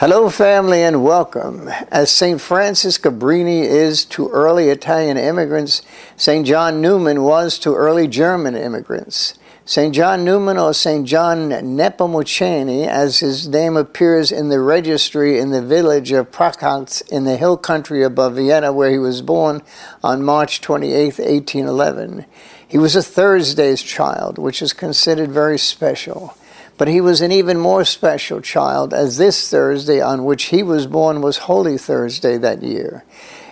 Hello, family, and welcome. As St. Francis Cabrini is to early Italian immigrants, St. John Neumann was to early German immigrants. St. John Neumann or St. John Nepomucene, as his name appears in the registry in the village of Prachatitz in the hill country above Vienna, where he was born on March 28, 1811. He was a Thursday's child, which is considered very special. But he was an even more special child, as this Thursday on which he was born was Holy Thursday that year.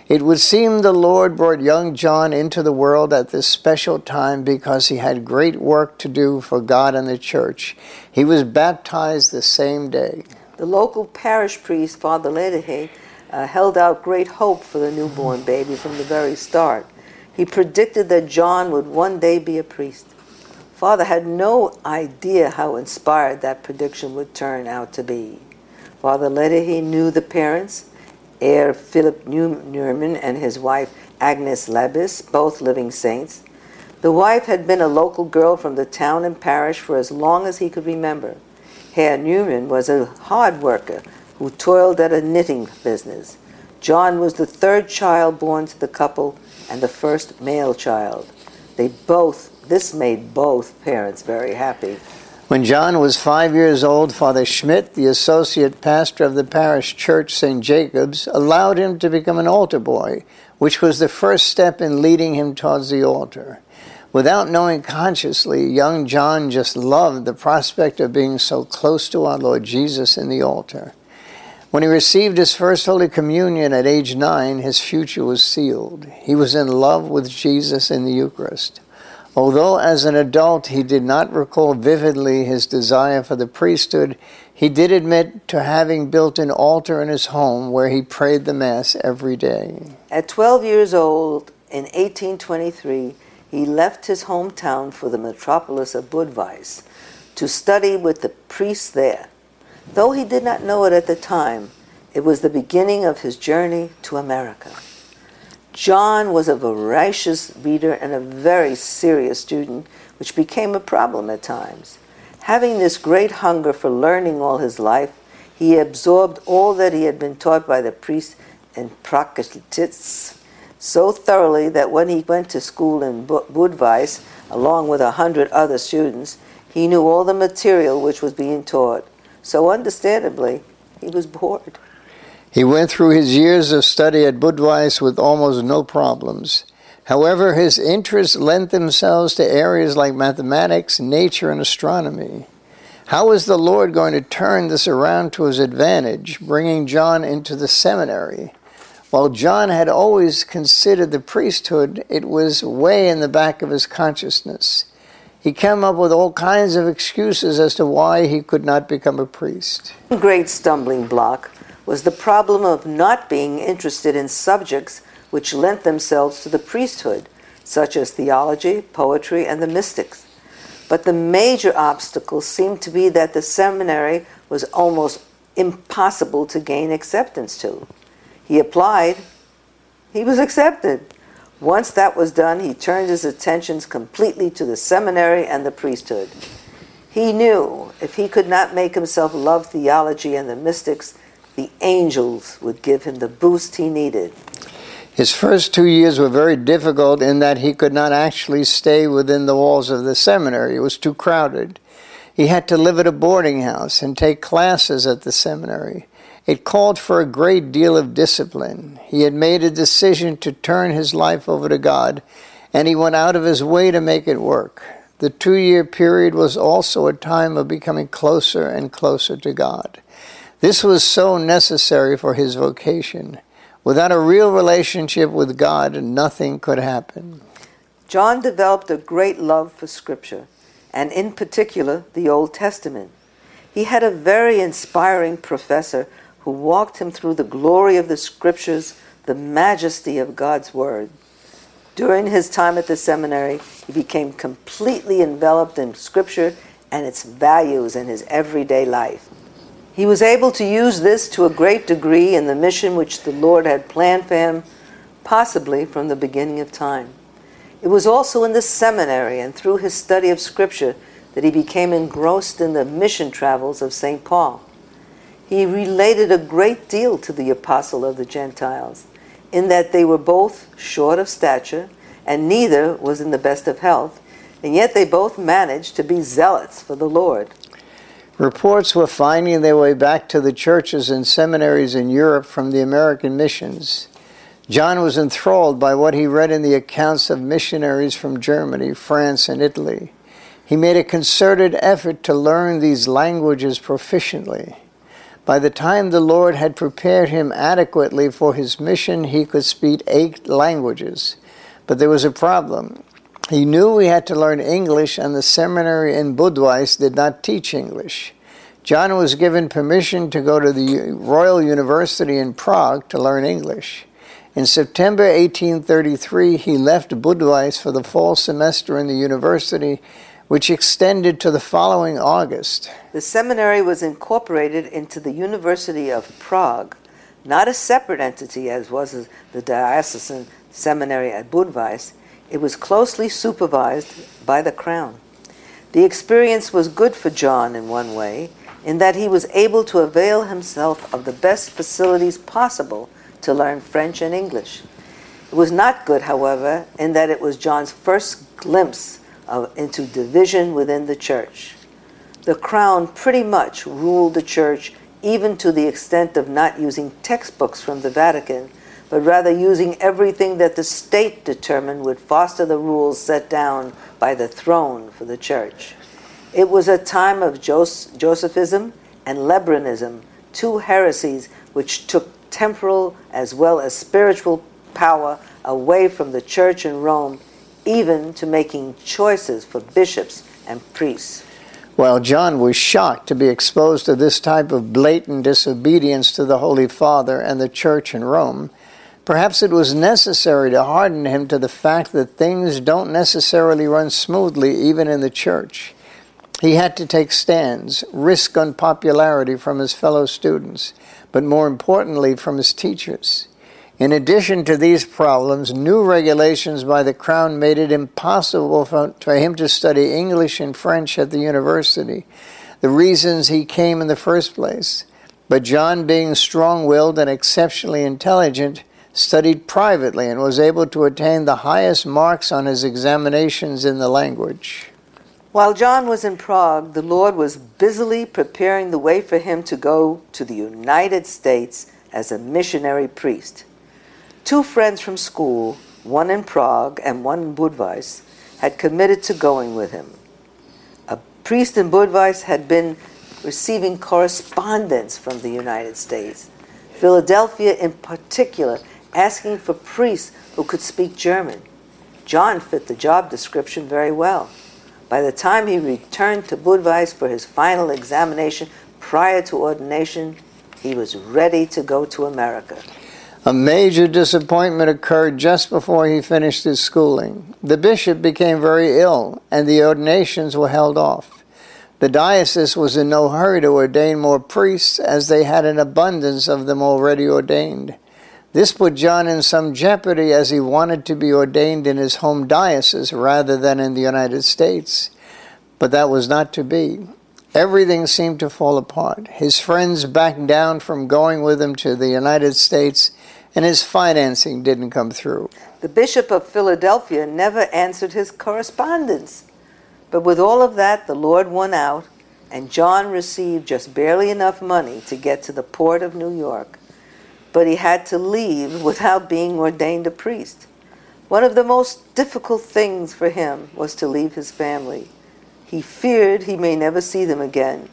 It would seem the Lord brought young John into the world at this special time because he had great work to do for God and the church. He was baptized the same day. The local parish priest, Father Ledehe, uh, held out great hope for the newborn baby from the very start. He predicted that John would one day be a priest. Father had no idea how inspired that prediction would turn out to be. Father Ledehe knew the parents, heir Philip Neumann and his wife Agnes Lebis, both living saints. The wife had been a local girl from the town and parish for as long as he could remember. Herr Neumann was a hard worker who toiled at a knitting business. John was the third child born to the couple and the first male child. They both this made both parents very happy. When John was five years old, Father Schmidt, the associate pastor of the parish church St. Jacob's, allowed him to become an altar boy, which was the first step in leading him towards the altar. Without knowing consciously, young John just loved the prospect of being so close to our Lord Jesus in the altar. When he received his first Holy Communion at age nine, his future was sealed. He was in love with Jesus in the Eucharist. Although as an adult he did not recall vividly his desire for the priesthood, he did admit to having built an altar in his home where he prayed the Mass every day. At 12 years old, in 1823, he left his hometown for the metropolis of Budweis to study with the priests there. Though he did not know it at the time, it was the beginning of his journey to America. John was a voracious reader and a very serious student, which became a problem at times. Having this great hunger for learning all his life, he absorbed all that he had been taught by the priests and Prachatitz so thoroughly that when he went to school in Budweis, along with a hundred other students, he knew all the material which was being taught. So, understandably, he was bored. He went through his years of study at Budweis with almost no problems. However, his interests lent themselves to areas like mathematics, nature, and astronomy. How was the Lord going to turn this around to his advantage, bringing John into the seminary? While John had always considered the priesthood, it was way in the back of his consciousness. He came up with all kinds of excuses as to why he could not become a priest. Great stumbling block was the problem of not being interested in subjects which lent themselves to the priesthood, such as theology, poetry, and the mystics. But the major obstacle seemed to be that the seminary was almost impossible to gain acceptance to. He applied, he was accepted. Once that was done, he turned his attentions completely to the seminary and the priesthood. He knew if he could not make himself love theology and the mystics, the angels would give him the boost he needed. His first two years were very difficult in that he could not actually stay within the walls of the seminary. It was too crowded. He had to live at a boarding house and take classes at the seminary. It called for a great deal of discipline. He had made a decision to turn his life over to God, and he went out of his way to make it work. The two year period was also a time of becoming closer and closer to God. This was so necessary for his vocation. Without a real relationship with God, nothing could happen. John developed a great love for Scripture, and in particular, the Old Testament. He had a very inspiring professor who walked him through the glory of the Scriptures, the majesty of God's Word. During his time at the seminary, he became completely enveloped in Scripture and its values in his everyday life. He was able to use this to a great degree in the mission which the Lord had planned for him, possibly from the beginning of time. It was also in the seminary and through his study of Scripture that he became engrossed in the mission travels of St. Paul. he related a great deal to the apostle of the Gentiles, in that they were both short of stature, and neither was in the best of health, and yet they both managed to be zealots for the Lord. Reports were finding their way back to the churches and seminaries in Europe from the American missions. John was enthralled by what he read in the accounts of missionaries from Germany, France, and Italy. He made a concerted effort to learn these languages proficiently. By the time the Lord had prepared him adequately for his mission, he could speak eight languages. But there was a problem. He knew we had to learn English, and the seminary in Budweis did not teach English. John was given permission to go to the Royal University in Prague to learn English. In September 1833, he left Budweis for the fall semester in the university which extended to the following August. The seminary was incorporated into the University of Prague, not a separate entity as was the diocesan seminary at Budweis. It was closely supervised by the crown. The experience was good for John in one way, in that he was able to avail himself of the best facilities possible to learn French and English. It was not good, however, in that it was John's first glimpse of, into division within the church. The crown pretty much ruled the church even to the extent of not using textbooks from the Vatican, but rather using everything that the state determined would foster the rules set down by the throne for the church. It was a time of Jos- Josephism and Liberanism, two heresies which took temporal as well as spiritual power away from the church in Rome even to making choices for bishops and priests. While John was shocked to be exposed to this type of blatant disobedience to the Holy Father and the Church in Rome, perhaps it was necessary to harden him to the fact that things don't necessarily run smoothly even in the Church. He had to take stands, risk unpopularity from his fellow students, but more importantly from his teachers. In addition to these problems, new regulations by the Crown made it impossible for, him to study English and French at the university, the reasons he came in the first place. But John, being strong willed and exceptionally intelligent, studied privately and was able to attain the highest marks on his examinations in the language. While John was in Prague, the Lord was busily preparing the way for him to go to the United States as a missionary priest. Two friends from school, one in Prague and one in Budweis, had committed to going with him. A priest in Budweis had been receiving correspondence from the United States, Philadelphia in particular, asking for priests who could speak German. John fit the job description very well. By the time he returned to Budweis for his final examination prior to ordination, he was ready to go to America. A major disappointment occurred just before he finished his schooling. The bishop became very ill, and the ordinations were held off. The diocese was in no hurry to ordain more priests, as they had an abundance of them already ordained. This put John in some jeopardy as he wanted to be ordained in his home diocese rather than in the United States. But that was not to be. Everything seemed to fall apart. His friends backed down from going with him to the United States and his financing didn't come through. The Bishop of Philadelphia never answered his correspondence. But with all of that, the Lord won out, and John received just barely enough money to get to the port of New York. But he had to leave without being ordained a priest. One of the most difficult things for him was to leave his family. He feared he may never see them again.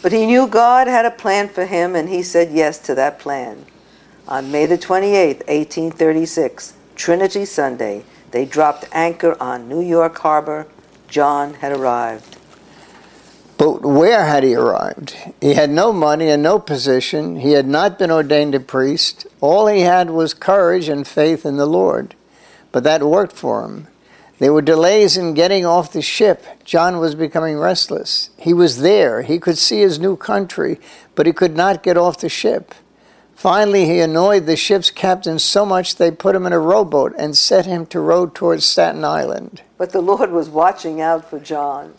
But he knew God had a plan for him, and he said yes to that plan. On May the 28th, 1836, Trinity Sunday, they dropped anchor on New York Harbor. John had arrived. But where had he arrived? He had no money and no position. He had not been ordained a priest. All he had was courage and faith in the Lord. But that worked for him. There were delays in getting off the ship. John was becoming restless. He was there. He could see his new country, but he could not get off the ship. Finally, he annoyed the ship's captain so much they put him in a rowboat and set him to row towards Staten Island. But the Lord was watching out for John.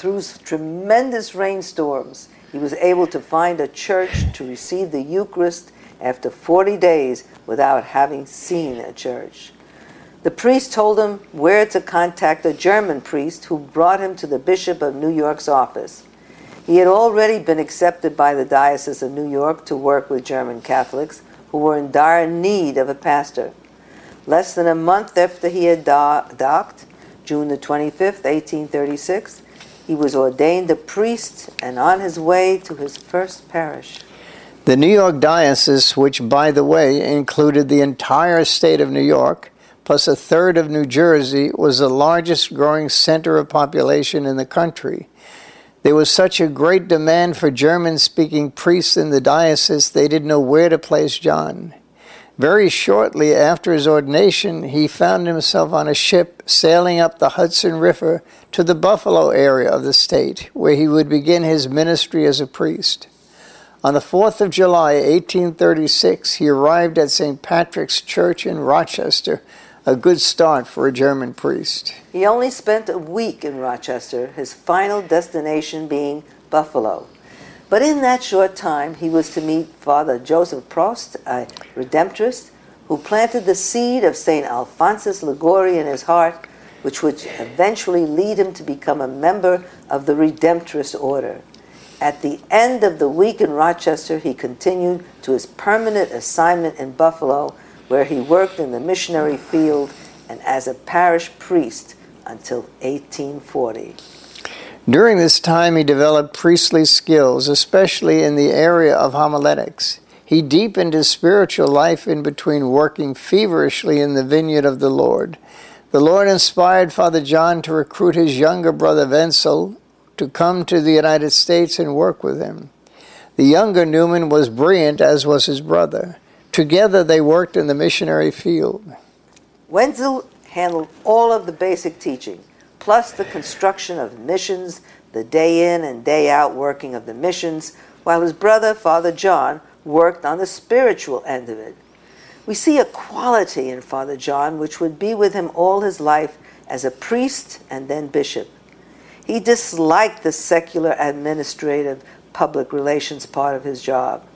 Through tremendous rainstorms, he was able to find a church to receive the Eucharist after 40 days without having seen a church. The priest told him where to contact a German priest who brought him to the Bishop of New York's office. He had already been accepted by the Diocese of New York to work with German Catholics who were in dire need of a pastor. Less than a month after he had docked, June the 25th, 1836, he was ordained a priest and on his way to his first parish. The New York Diocese, which, by the way, included the entire state of New York, plus a third of New Jersey, was the largest growing center of population in the country. There was such a great demand for German speaking priests in the diocese, they didn't know where to place John. Very shortly after his ordination, he found himself on a ship sailing up the Hudson River to the Buffalo area of the state, where he would begin his ministry as a priest. On the 4th of July, 1836, he arrived at St. Patrick's Church in Rochester, a good start for a German priest. He only spent a week in Rochester, his final destination being Buffalo. But in that short time, he was to meet Father Joseph Prost, a Redemptorist, who planted the seed of St. Alphonsus Liguori in his heart, which would eventually lead him to become a member of the Redemptorist order. At the end of the week in Rochester, he continued to his permanent assignment in Buffalo where he worked in the missionary field and as a parish priest until 1840. During this time, he developed priestly skills, especially in the area of homiletics. He deepened his spiritual life in between working feverishly in the vineyard of the Lord. The Lord inspired Father John to recruit his younger brother Wenzel to come to the United States and work with him. The younger Neumann was brilliant, as was his brother. Together they worked in the missionary field. Wenzel handled all of the basic teaching, plus the construction of missions, the day in and day out working of the missions, while his brother, Father John, worked on the spiritual end of it. We see a quality in Father John which would be with him all his life as a priest and then bishop. He disliked the secular administrative public relations part of his job.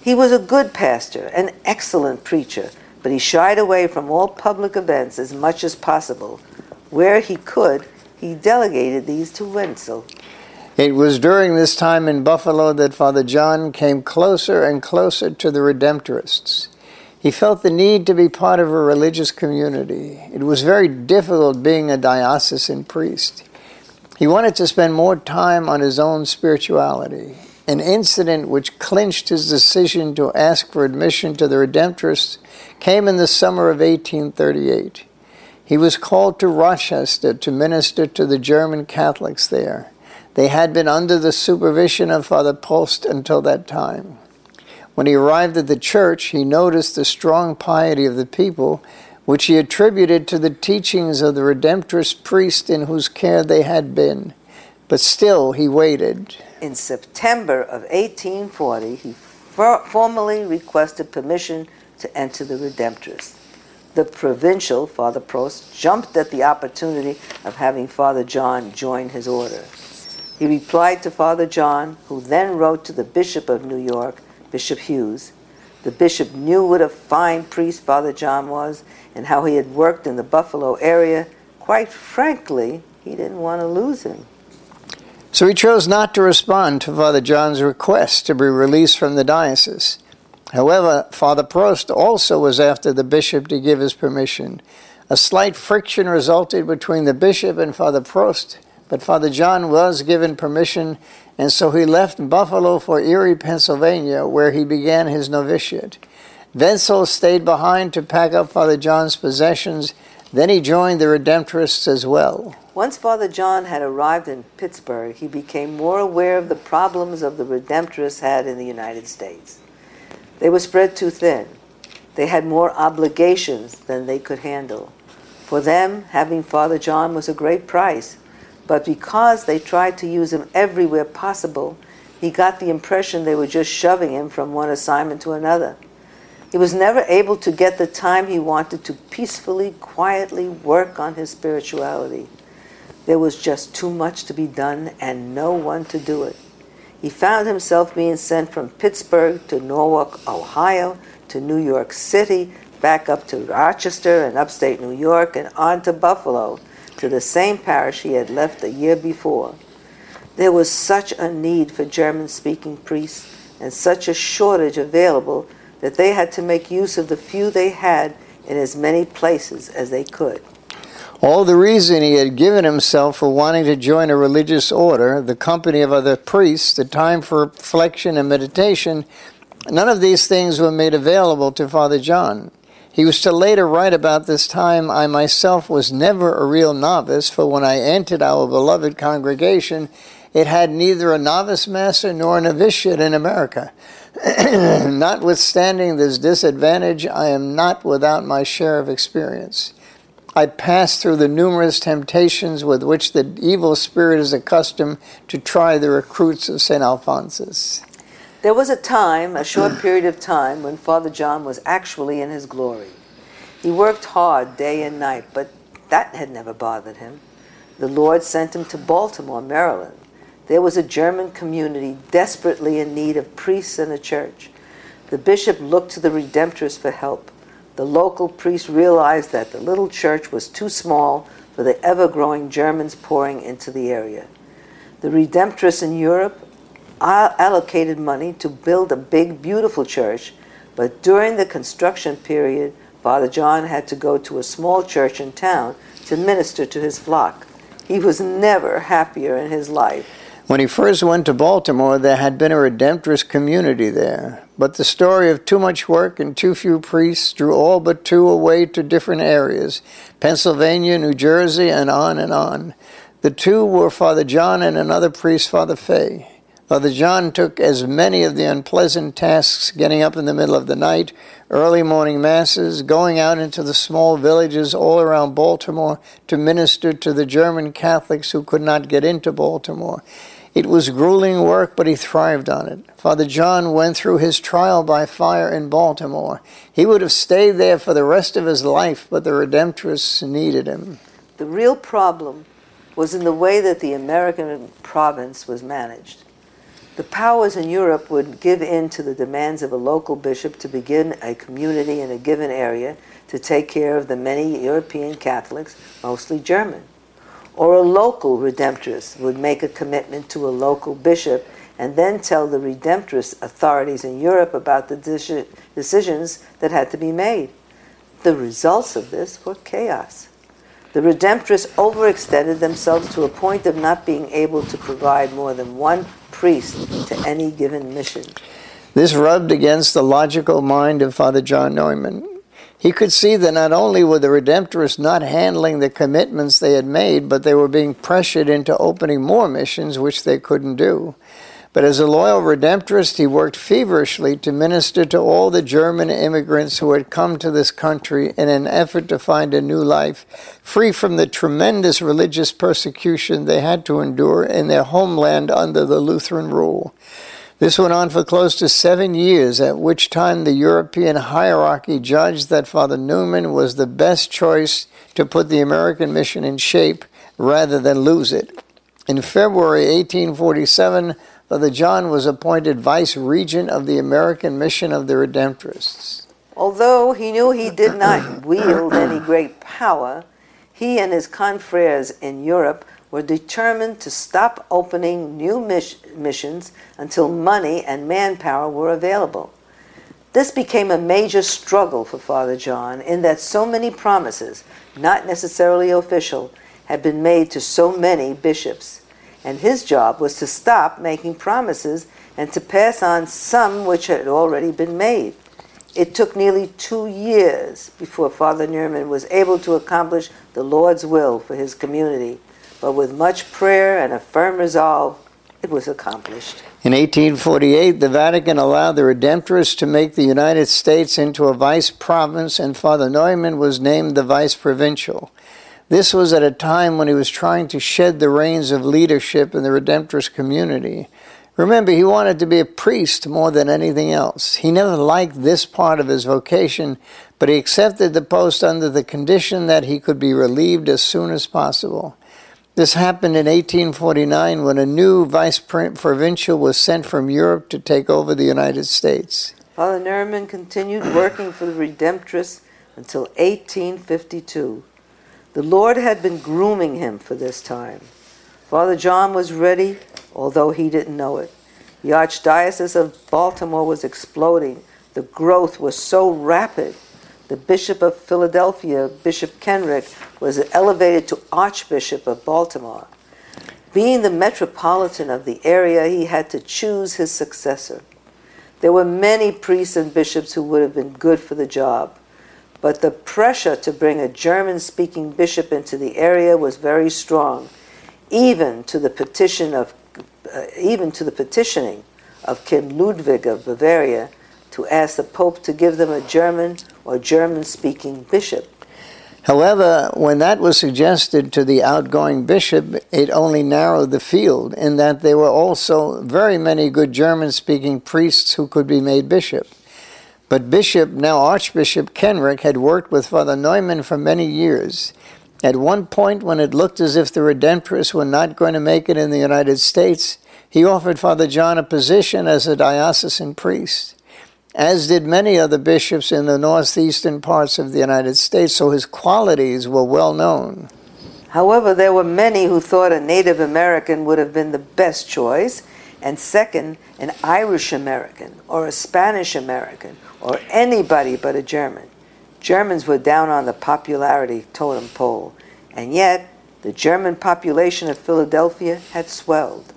He was a good pastor, an excellent preacher, but he shied away from all public events as much as possible. Where he could, he delegated these to Wenzel. It was during this time in Buffalo that Father John came closer and closer to the Redemptorists. He felt the need to be part of a religious community. It was very difficult being a diocesan priest. He wanted to spend more time on his own spirituality an incident which clinched his decision to ask for admission to the Redemptorists came in the summer of 1838. He was called to Rochester to minister to the German Catholics there. They had been under the supervision of Father Prost until that time. When he arrived at the church, he noticed the strong piety of the people, which he attributed to the teachings of the Redemptorist priest in whose care they had been. But still he waited. In September of 1840, he formally requested permission to enter the Redemptorists. The provincial, Father Prost, jumped at the opportunity of having Father John join his order. He replied to Father John, who then wrote to the Bishop of New York, Bishop Hughes. The bishop knew what a fine priest Father John was and how he had worked in the Buffalo area. Quite frankly, he didn't want to lose him. So he chose not to respond to Father John's request to be released from the diocese. However, Father Prost also was after the bishop to give his permission. A slight friction resulted between the bishop and Father Prost, but Father John was given permission, and so he left Buffalo for Erie, Pennsylvania, where he began his novitiate. Wenzel stayed behind to pack up Father John's possessions. Then he joined the Redemptorists as well. Once Father John had arrived in Pittsburgh, he became more aware of the problems of the Redemptorists had in the United States. They were spread too thin. They had more obligations than they could handle. For them, having Father John was a great price, but because they tried to use him everywhere possible, he got the impression they were just shoving him from one assignment to another. He was never able to get the time he wanted to peacefully, quietly work on his spirituality. There was just too much to be done and no one to do it. He found himself being sent from Pittsburgh to Norwalk, Ohio, to New York City, back up to Rochester and upstate New York, and on to Buffalo, to the same parish he had left the year before. There was such a need for German speaking priests and such a shortage available that they had to make use of the few they had in as many places as they could. All the reason he had given himself for wanting to join a religious order, the company of other priests, the time for reflection and meditation, none of these things were made available to Father John. He was to later write about this time I myself was never a real novice, for when I entered our beloved congregation, it had neither a novice master nor a novitiate in America. Notwithstanding this disadvantage, I am not without my share of experience. I passed through the numerous temptations with which the evil spirit is accustomed to try the recruits of St. Alphonsus. There was a time, a short period of time, when Father John was actually in his glory. He worked hard day and night, but that had never bothered him. The Lord sent him to Baltimore, Maryland. There was a German community desperately in need of priests and a church. The bishop looked to the Redemptorists for help the local priest realized that the little church was too small for the ever growing Germans pouring into the area. The Redemptorists in Europe uh, allocated money to build a big, beautiful church, but during the construction period, Father John had to go to a small church in town to minister to his flock. He was never happier in his life when he first went to Baltimore, there had been a Redemptorist community there, but the story of too much work and too few priests drew all but two away to different areas Pennsylvania, New Jersey, and on and on. The two were Father John and another priest, Father Fay. Father John took as many of the unpleasant tasks getting up in the middle of the night, early morning masses, going out into the small villages all around Baltimore to minister to the German Catholics who could not get into Baltimore. It was grueling work, but he thrived on it. Father John went through his trial by fire in Baltimore. He would have stayed there for the rest of his life, but the Redemptorists needed him. The real problem was in the way that the American province was managed. The powers in Europe would give in to the demands of a local bishop to begin a community in a given area to take care of the many European Catholics, mostly German or a local redemptorist would make a commitment to a local bishop and then tell the redemptorist authorities in Europe about the decisions that had to be made. The results of this were chaos. The redemptorists overextended themselves to a point of not being able to provide more than one priest to any given mission. This rubbed against the logical mind of Father John Neumann. He could see that not only were the Redemptorists not handling the commitments they had made, but they were being pressured into opening more missions, which they couldn't do. But as a loyal Redemptorist, he worked feverishly to minister to all the German immigrants who had come to this country in an effort to find a new life, free from the tremendous religious persecution they had to endure in their homeland under the Lutheran rule. This went on for close to seven years, at which time the European hierarchy judged that Father Neumann was the best choice to put the American mission in shape rather than lose it. In February 1847, Father John was appointed vice regent of the American mission of the Redemptorists. Although he knew he did not wield any great power, he and his confreres in Europe were determined to stop opening new missions until money and manpower were available. This became a major struggle for Father John in that so many promises, not necessarily official, had been made to so many bishops. And his job was to stop making promises and to pass on some which had already been made. It took nearly two years before Father Neumann was able to accomplish the Lord's will for his community but with much prayer and a firm resolve, it was accomplished. In 1848, the Vatican allowed the Redemptorists to make the United States into a vice province, and Father Neumann was named the vice provincial. This was at a time when he was trying to shed the reins of leadership in the Redemptorist community. Remember, he wanted to be a priest more than anything else. He never liked this part of his vocation, but he accepted the post under the condition that he could be relieved as soon as possible. This happened in 1849 when a new vice provincial was sent from Europe to take over the United States. Father Neumann continued working for the Redemptorists until 1852. The Lord had been grooming him for this time. Father John was ready, although he didn't know it. The Archdiocese of Baltimore was exploding. The growth was so rapid. The Bishop of Philadelphia, Bishop Kenrick, was elevated to Archbishop of Baltimore. Being the metropolitan of the area, he had to choose his successor. There were many priests and bishops who would have been good for the job, but the pressure to bring a German speaking bishop into the area was very strong even to the petition of, uh, even to the petitioning of King Ludwig of Bavaria to ask the Pope to give them a German or German-speaking bishop. However, when that was suggested to the outgoing bishop, it only narrowed the field in that there were also very many good German speaking priests who could be made bishop. But Bishop, now Archbishop Kenrick, had worked with Father Neumann for many years. At one point, when it looked as if the Redemptorists were not going to make it in the United States, he offered Father John a position as a diocesan priest, as did many other bishops in the northeastern parts of the United States, so his qualities were well known. However, there were many who thought a Native American would have been the best choice, and second, an Irish American or a Spanish American or anybody but a German. Germans were down on the popularity totem pole, and yet the German population of Philadelphia had swelled.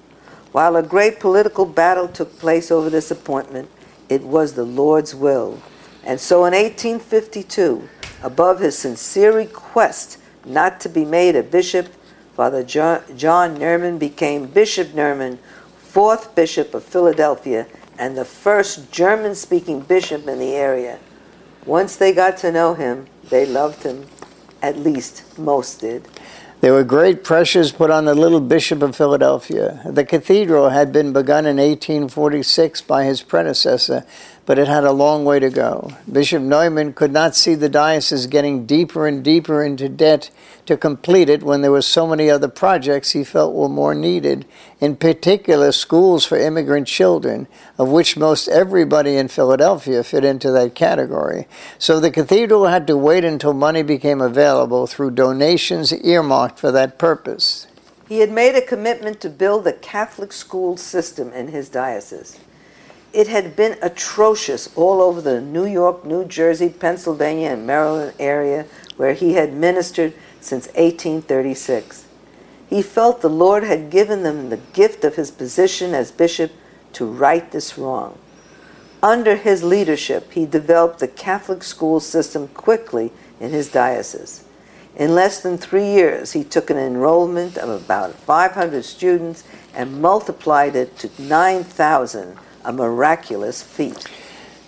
While a great political battle took place over this appointment, it was the Lord's will. And so in 1852, above his sincere request not to be made a bishop, Father John, Neumann became Bishop Neumann, fourth bishop of Philadelphia, and the first German speaking bishop in the area. Once they got to know him, they loved him. At least most did. There were great pressures put on the little Bishop of Philadelphia. The cathedral had been begun in 1846 by his predecessor, but it had a long way to go. Bishop Neumann could not see the diocese getting deeper and deeper into debt to complete it when there were so many other projects he felt were more needed, in particular schools for immigrant children, of which most everybody in Philadelphia fit into that category. So the cathedral had to wait until money became available through donations earmarked for that purpose. He had made a commitment to build a Catholic school system in his diocese. It had been atrocious all over the New York, New Jersey, Pennsylvania, and Maryland area where he had ministered since 1836. He felt the Lord had given them the gift of his position as bishop to right this wrong. Under his leadership, he developed the Catholic school system quickly in his diocese. In less than three years, he took an enrollment of about 500 students and multiplied it to 9,000 a miraculous feat.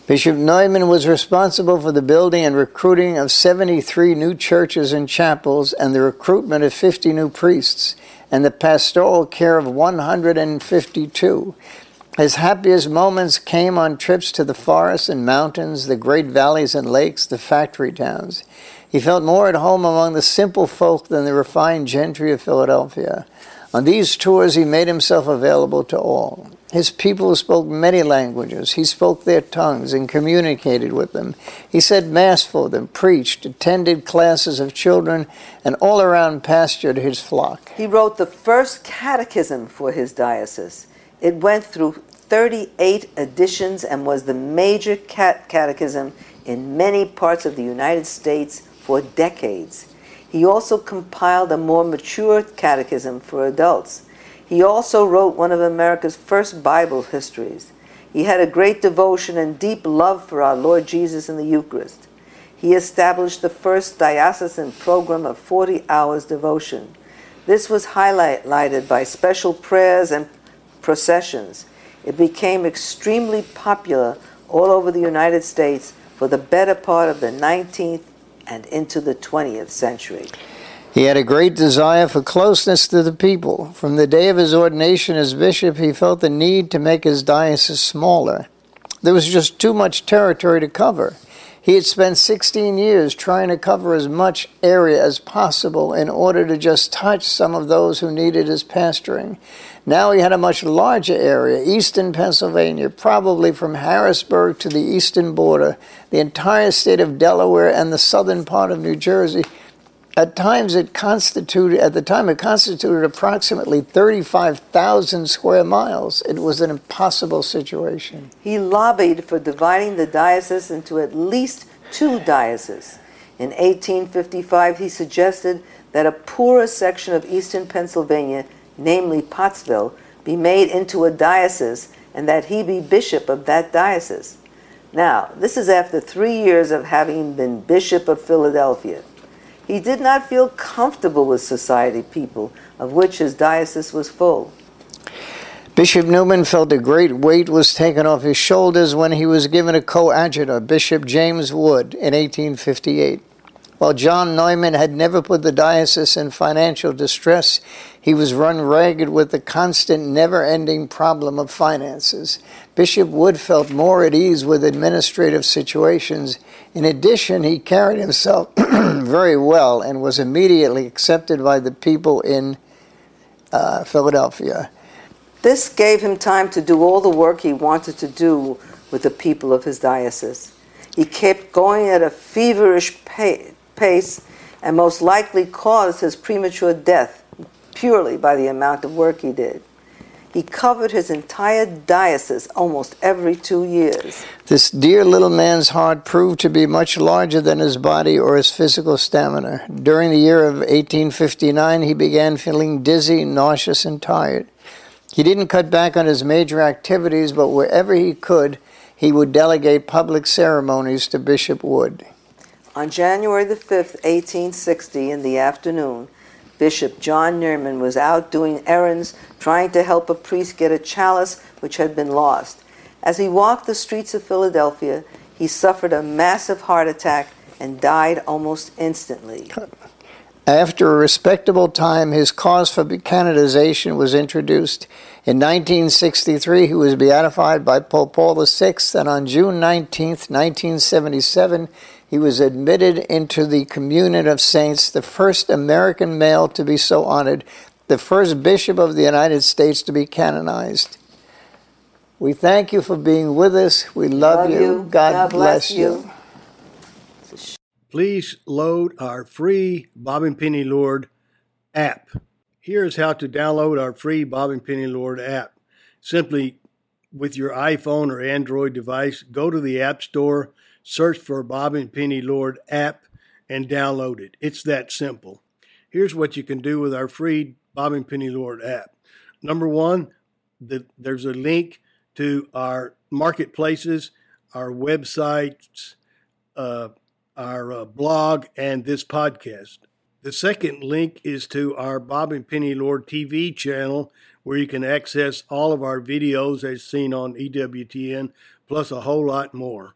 Bishop Neumann was responsible for the building and recruiting of 73 new churches and chapels and the recruitment of 50 new priests and the pastoral care of 152. His happiest moments came on trips to the forests and mountains, the great valleys and lakes, the factory towns. He felt more at home among the simple folk than the refined gentry of Philadelphia. On these tours, he made himself available to all. His people spoke many languages. He spoke their tongues and communicated with them. He said Mass for them, preached, attended classes of children, and all around pastured his flock. He wrote the first catechism for his diocese. It went through 38 editions and was the major cat- catechism in many parts of the United States for decades. He also compiled a more mature catechism for adults. He also wrote one of America's first Bible histories. He had a great devotion and deep love for our Lord Jesus in the Eucharist. He established the first diocesan program of 40 hours devotion. This was highlighted by special prayers and processions. It became extremely popular all over the United States for the better part of the 19th and into the 20th century. He had a great desire for closeness to the people. From the day of his ordination as bishop, he felt the need to make his diocese smaller. There was just too much territory to cover. He had spent 16 years trying to cover as much area as possible in order to just touch some of those who needed his pastoring. Now he had a much larger area, eastern Pennsylvania, probably from Harrisburg to the eastern border, the entire state of Delaware, and the southern part of New Jersey. At times it constituted, at the time, it constituted approximately 35,000 square miles. It was an impossible situation. He lobbied for dividing the diocese into at least two dioceses. In 1855, he suggested that a poorer section of eastern Pennsylvania, namely Pottsville, be made into a diocese and that he be bishop of that diocese. Now, this is after three years of having been bishop of Philadelphia. He did not feel comfortable with society people, of which his diocese was full. Bishop Neumann felt a great weight was taken off his shoulders when he was given a coadjutor, Bishop James Wood, in 1858. While John Neumann had never put the diocese in financial distress, he was run ragged with the constant, never ending problem of finances. Bishop Wood felt more at ease with administrative situations. In addition, he carried himself very well and was immediately accepted by the people in uh, Philadelphia. This gave him time to do all the work he wanted to do with the people of his diocese. He kept going at a feverish pace pace and most likely caused his premature death purely by the amount of work he did. He covered his entire diocese almost every two years. This dear little man's heart proved to be much larger than his body or his physical stamina. During the year of 1859, he began feeling dizzy, nauseous, and tired. He didn't cut back on his major activities, but wherever he could, he would delegate public ceremonies to Bishop Wood. On January the 5th, 1860, in the afternoon, Bishop John Neumann was out doing errands trying to help a priest get a chalice which had been lost. As he walked the streets of Philadelphia, he suffered a massive heart attack and died almost instantly. After a respectable time, his cause for canonization was introduced. In 1963, he was beatified by Pope Paul VI, and on June 19, 1977, he was admitted into the communion of saints, the first American male to be so honored, the first bishop of the United States to be canonized. We thank you for being with us. We love, love you. you. God, God, bless, bless you. you. Please load our free Bob and Penny Lord app. Here is how to download our free Bob and Penny Lord app. Simply with your iPhone or Android device, go to the App Store search for Bob and Penny Lord app and download it. It's that simple. Here's what you can do with our free Bob and Penny Lord app. Number one, the, there's a link to our marketplaces, our websites, uh, our uh, blog, and this podcast. The second link is to our Bob and Penny Lord TV channel, where you can access all of our videos as seen on EWTN, plus a whole lot more.